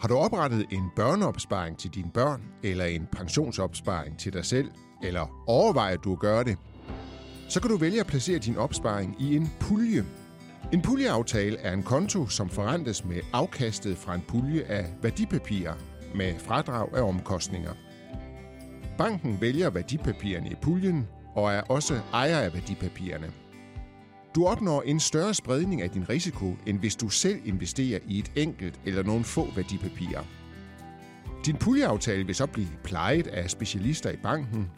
Har du oprettet en børneopsparing til dine børn, eller en pensionsopsparing til dig selv, eller overvejer du at gøre det, så kan du vælge at placere din opsparing i en pulje. En puljeaftale er en konto, som forrentes med afkastet fra en pulje af værdipapirer med fradrag af omkostninger. Banken vælger værdipapirerne i puljen og er også ejer af værdipapirerne. Du opnår en større spredning af din risiko, end hvis du selv investerer i et enkelt eller nogle få værdipapirer. Din puljeaftale vil så blive plejet af specialister i banken.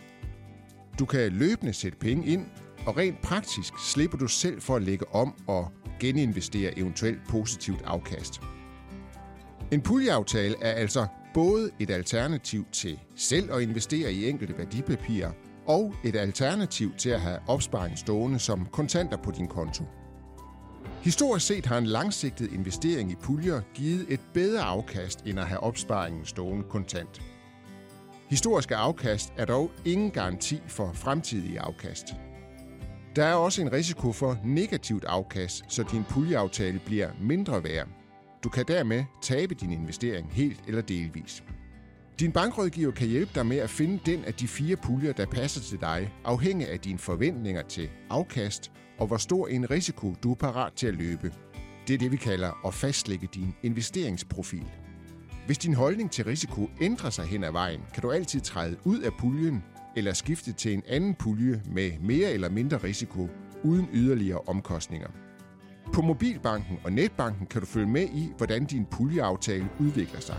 Du kan løbende sætte penge ind, og rent praktisk slipper du selv for at lægge om og geninvestere eventuelt positivt afkast. En puljeaftale er altså både et alternativ til selv at investere i enkelte værdipapirer, og et alternativ til at have opsparing stående som kontanter på din konto. Historisk set har en langsigtet investering i puljer givet et bedre afkast end at have opsparingen stående kontant. Historiske afkast er dog ingen garanti for fremtidige afkast. Der er også en risiko for negativt afkast, så din puljeaftale bliver mindre værd. Du kan dermed tabe din investering helt eller delvis. Din bankrådgiver kan hjælpe dig med at finde den af de fire puljer, der passer til dig, afhængig af dine forventninger til afkast og hvor stor en risiko du er parat til at løbe. Det er det, vi kalder at fastlægge din investeringsprofil. Hvis din holdning til risiko ændrer sig hen ad vejen, kan du altid træde ud af puljen eller skifte til en anden pulje med mere eller mindre risiko uden yderligere omkostninger. På mobilbanken og netbanken kan du følge med i, hvordan din puljeaftale udvikler sig.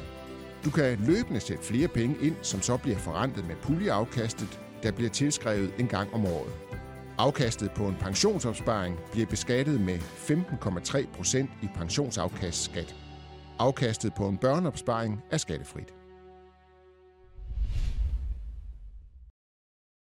Du kan løbende sætte flere penge ind, som så bliver forrentet med puljeafkastet, der bliver tilskrevet en gang om året. Afkastet på en pensionsopsparing bliver beskattet med 15,3 procent i pensionsafkastskat. Afkastet på en børneopsparing er skattefrit.